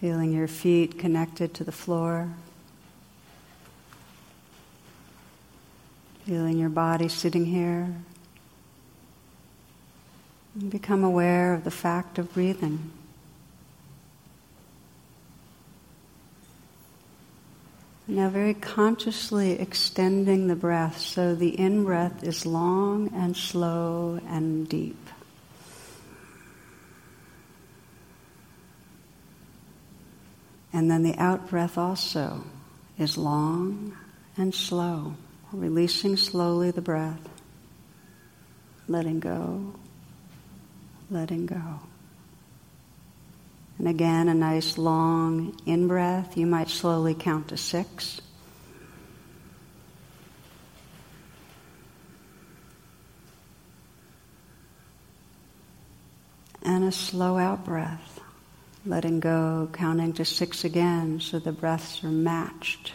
Feeling your feet connected to the floor. Feeling your body sitting here. And become aware of the fact of breathing. Now, very consciously extending the breath so the in breath is long and slow and deep. And then the out breath also is long and slow, releasing slowly the breath, letting go, letting go. And again, a nice long in breath. You might slowly count to six. And a slow out breath letting go, counting to six again so the breaths are matched.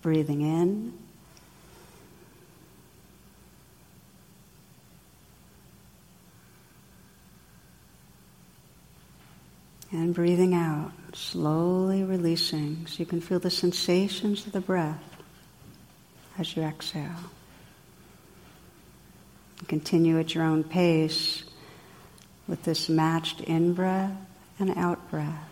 Breathing in. And breathing out, slowly releasing so you can feel the sensations of the breath as you exhale. Continue at your own pace with this matched in breath and out breath.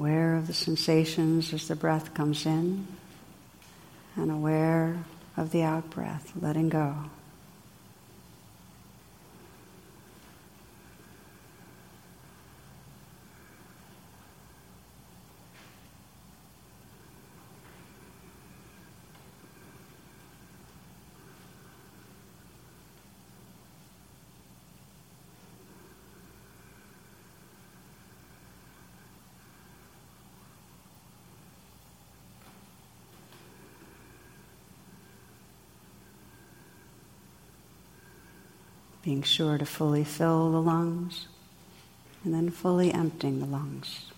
aware of the sensations as the breath comes in, and aware of the out breath, letting go. Being sure to fully fill the lungs and then fully emptying the lungs.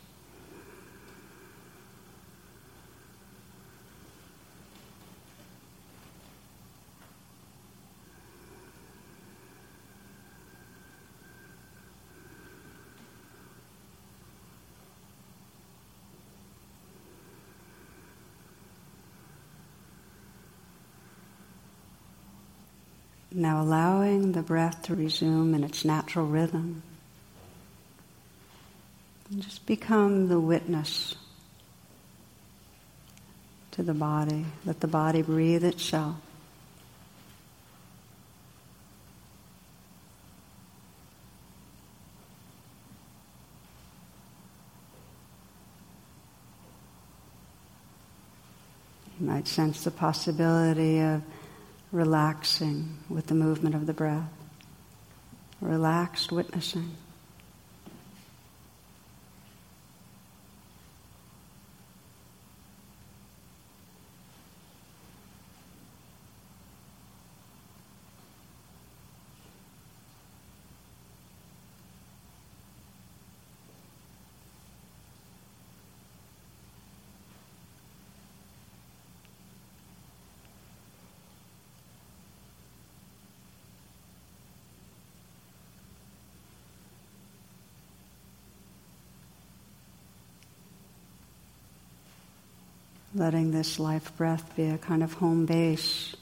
Now allowing the breath to resume in its natural rhythm. And just become the witness to the body. Let the body breathe itself. You might sense the possibility of relaxing with the movement of the breath, relaxed witnessing. Letting this life breath be a kind of home base,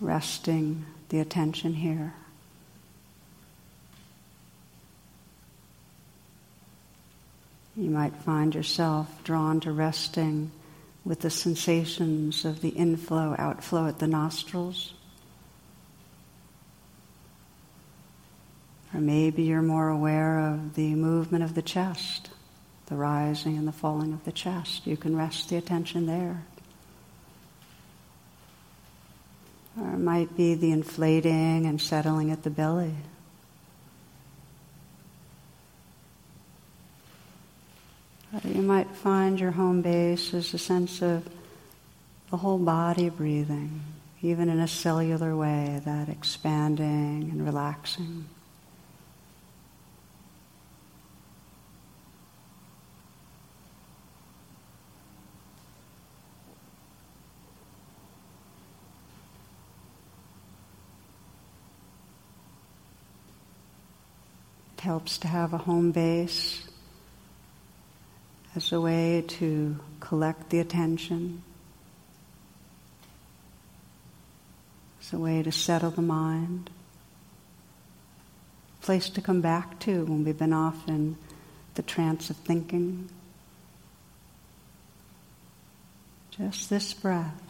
resting the attention here. You might find yourself drawn to resting with the sensations of the inflow, outflow at the nostrils. Or maybe you're more aware of the movement of the chest, the rising and the falling of the chest. You can rest the attention there. Or it might be the inflating and settling at the belly. You might find your home base is a sense of the whole body breathing, even in a cellular way, that expanding and relaxing. Helps to have a home base as a way to collect the attention, as a way to settle the mind, a place to come back to when we've been off in the trance of thinking. Just this breath.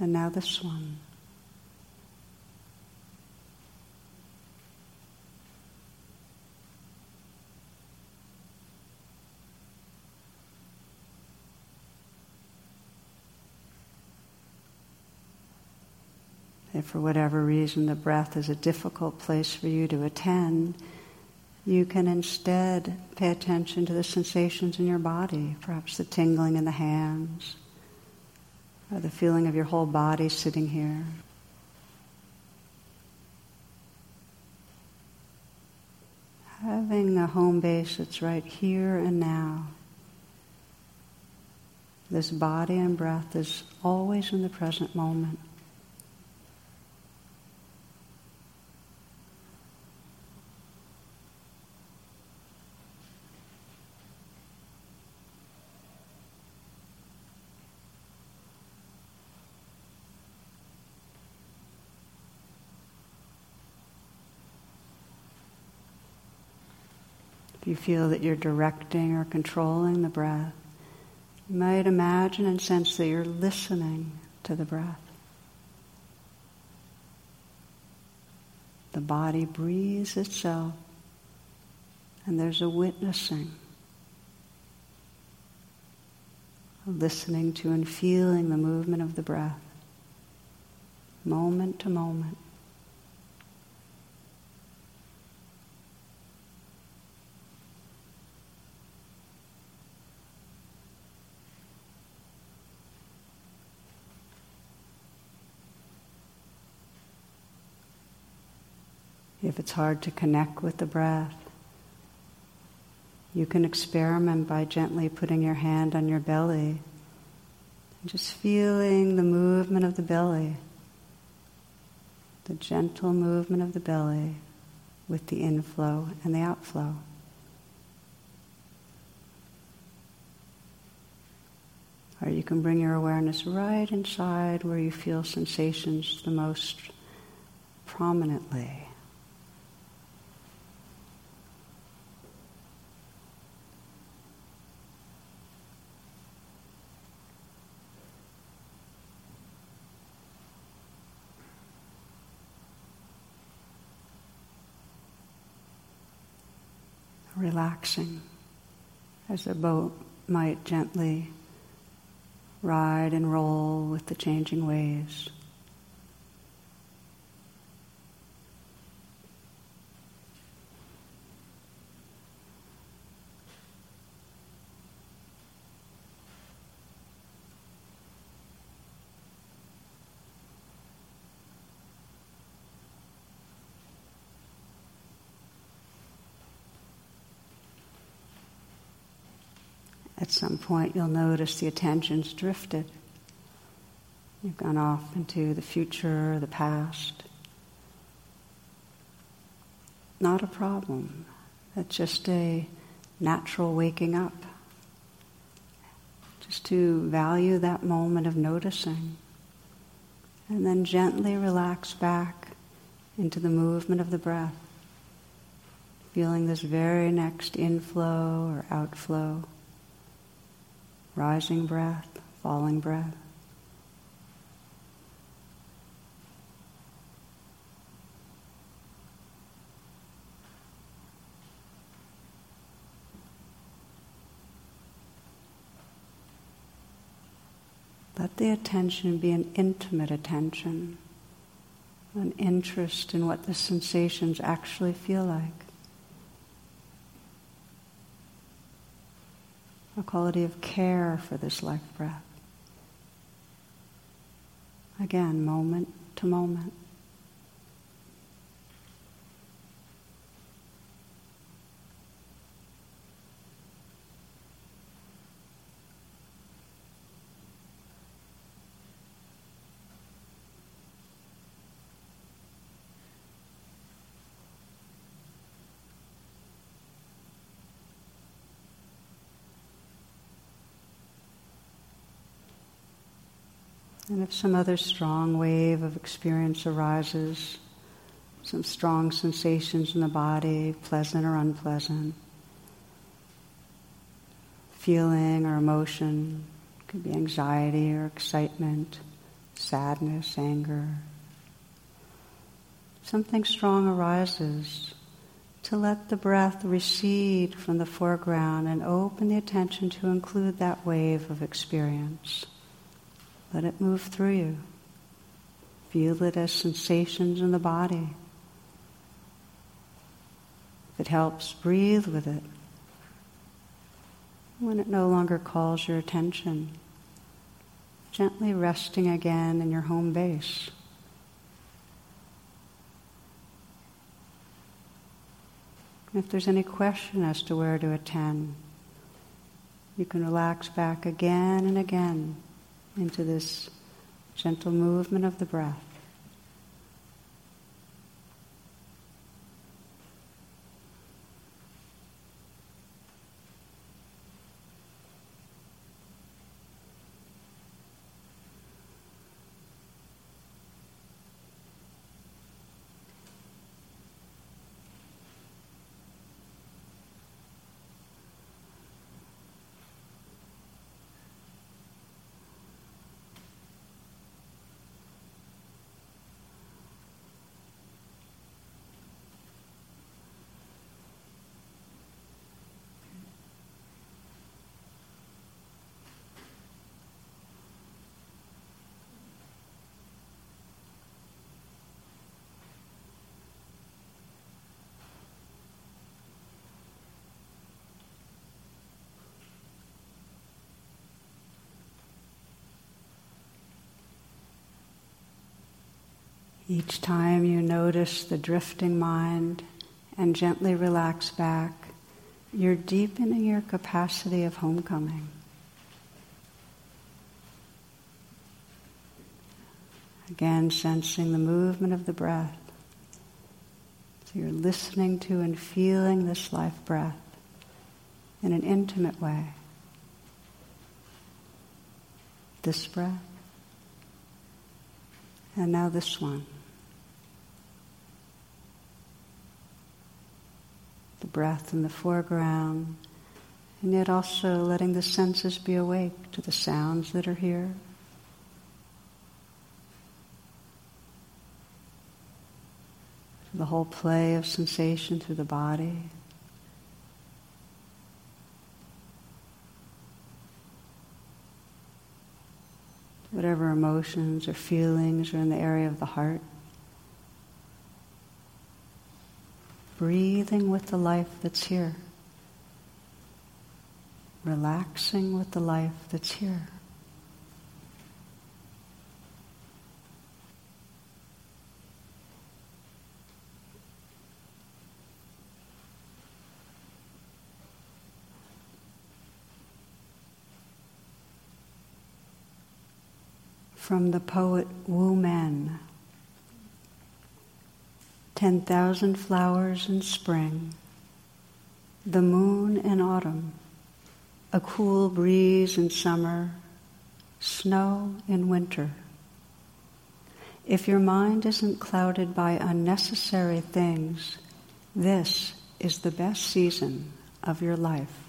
And now this one. If for whatever reason the breath is a difficult place for you to attend, you can instead pay attention to the sensations in your body, perhaps the tingling in the hands, or the feeling of your whole body sitting here. Having a home base that's right here and now. This body and breath is always in the present moment. You feel that you're directing or controlling the breath, you might imagine and sense that you're listening to the breath. The body breathes itself, and there's a witnessing, listening to and feeling the movement of the breath, moment to moment. If it's hard to connect with the breath, you can experiment by gently putting your hand on your belly and just feeling the movement of the belly, the gentle movement of the belly with the inflow and the outflow. Or you can bring your awareness right inside where you feel sensations the most prominently. Relaxing as a boat might gently ride and roll with the changing waves. At some point, you'll notice the attention's drifted. You've gone off into the future, the past. Not a problem. That's just a natural waking up. Just to value that moment of noticing. And then gently relax back into the movement of the breath. Feeling this very next inflow or outflow, rising breath, falling breath. Let the attention be an intimate attention, an interest in what the sensations actually feel like. A quality of care for this life breath. Again, moment to moment. And if some other strong wave of experience arises, some strong sensations in the body, pleasant or unpleasant, feeling or emotion, could be anxiety or excitement, sadness, anger. Something strong arises to let the breath recede from the foreground and open the attention to include that wave of experience. Let it move through you. Feel it as sensations in the body. If it helps, breathe with it. When it no longer calls your attention, gently resting again in your home base. If there's any question as to where to attend, you can relax back again and again into this gentle movement of the breath. Each time you notice the drifting mind and gently relax back, you're deepening your capacity of homecoming. Again, sensing the movement of the breath. So you're listening to and feeling this life breath in an intimate way. This breath. And now this one. Breath in the foreground, and yet also letting the senses be awake to the sounds that are here. The whole play of sensation through the body. Whatever emotions or feelings are in the area of the heart. breathing with the life that's here, relaxing with the life that's here. From the poet Wu Men. 10,000 flowers in spring, the moon in autumn, a cool breeze in summer, snow in winter. If your mind isn't clouded by unnecessary things, this is the best season of your life.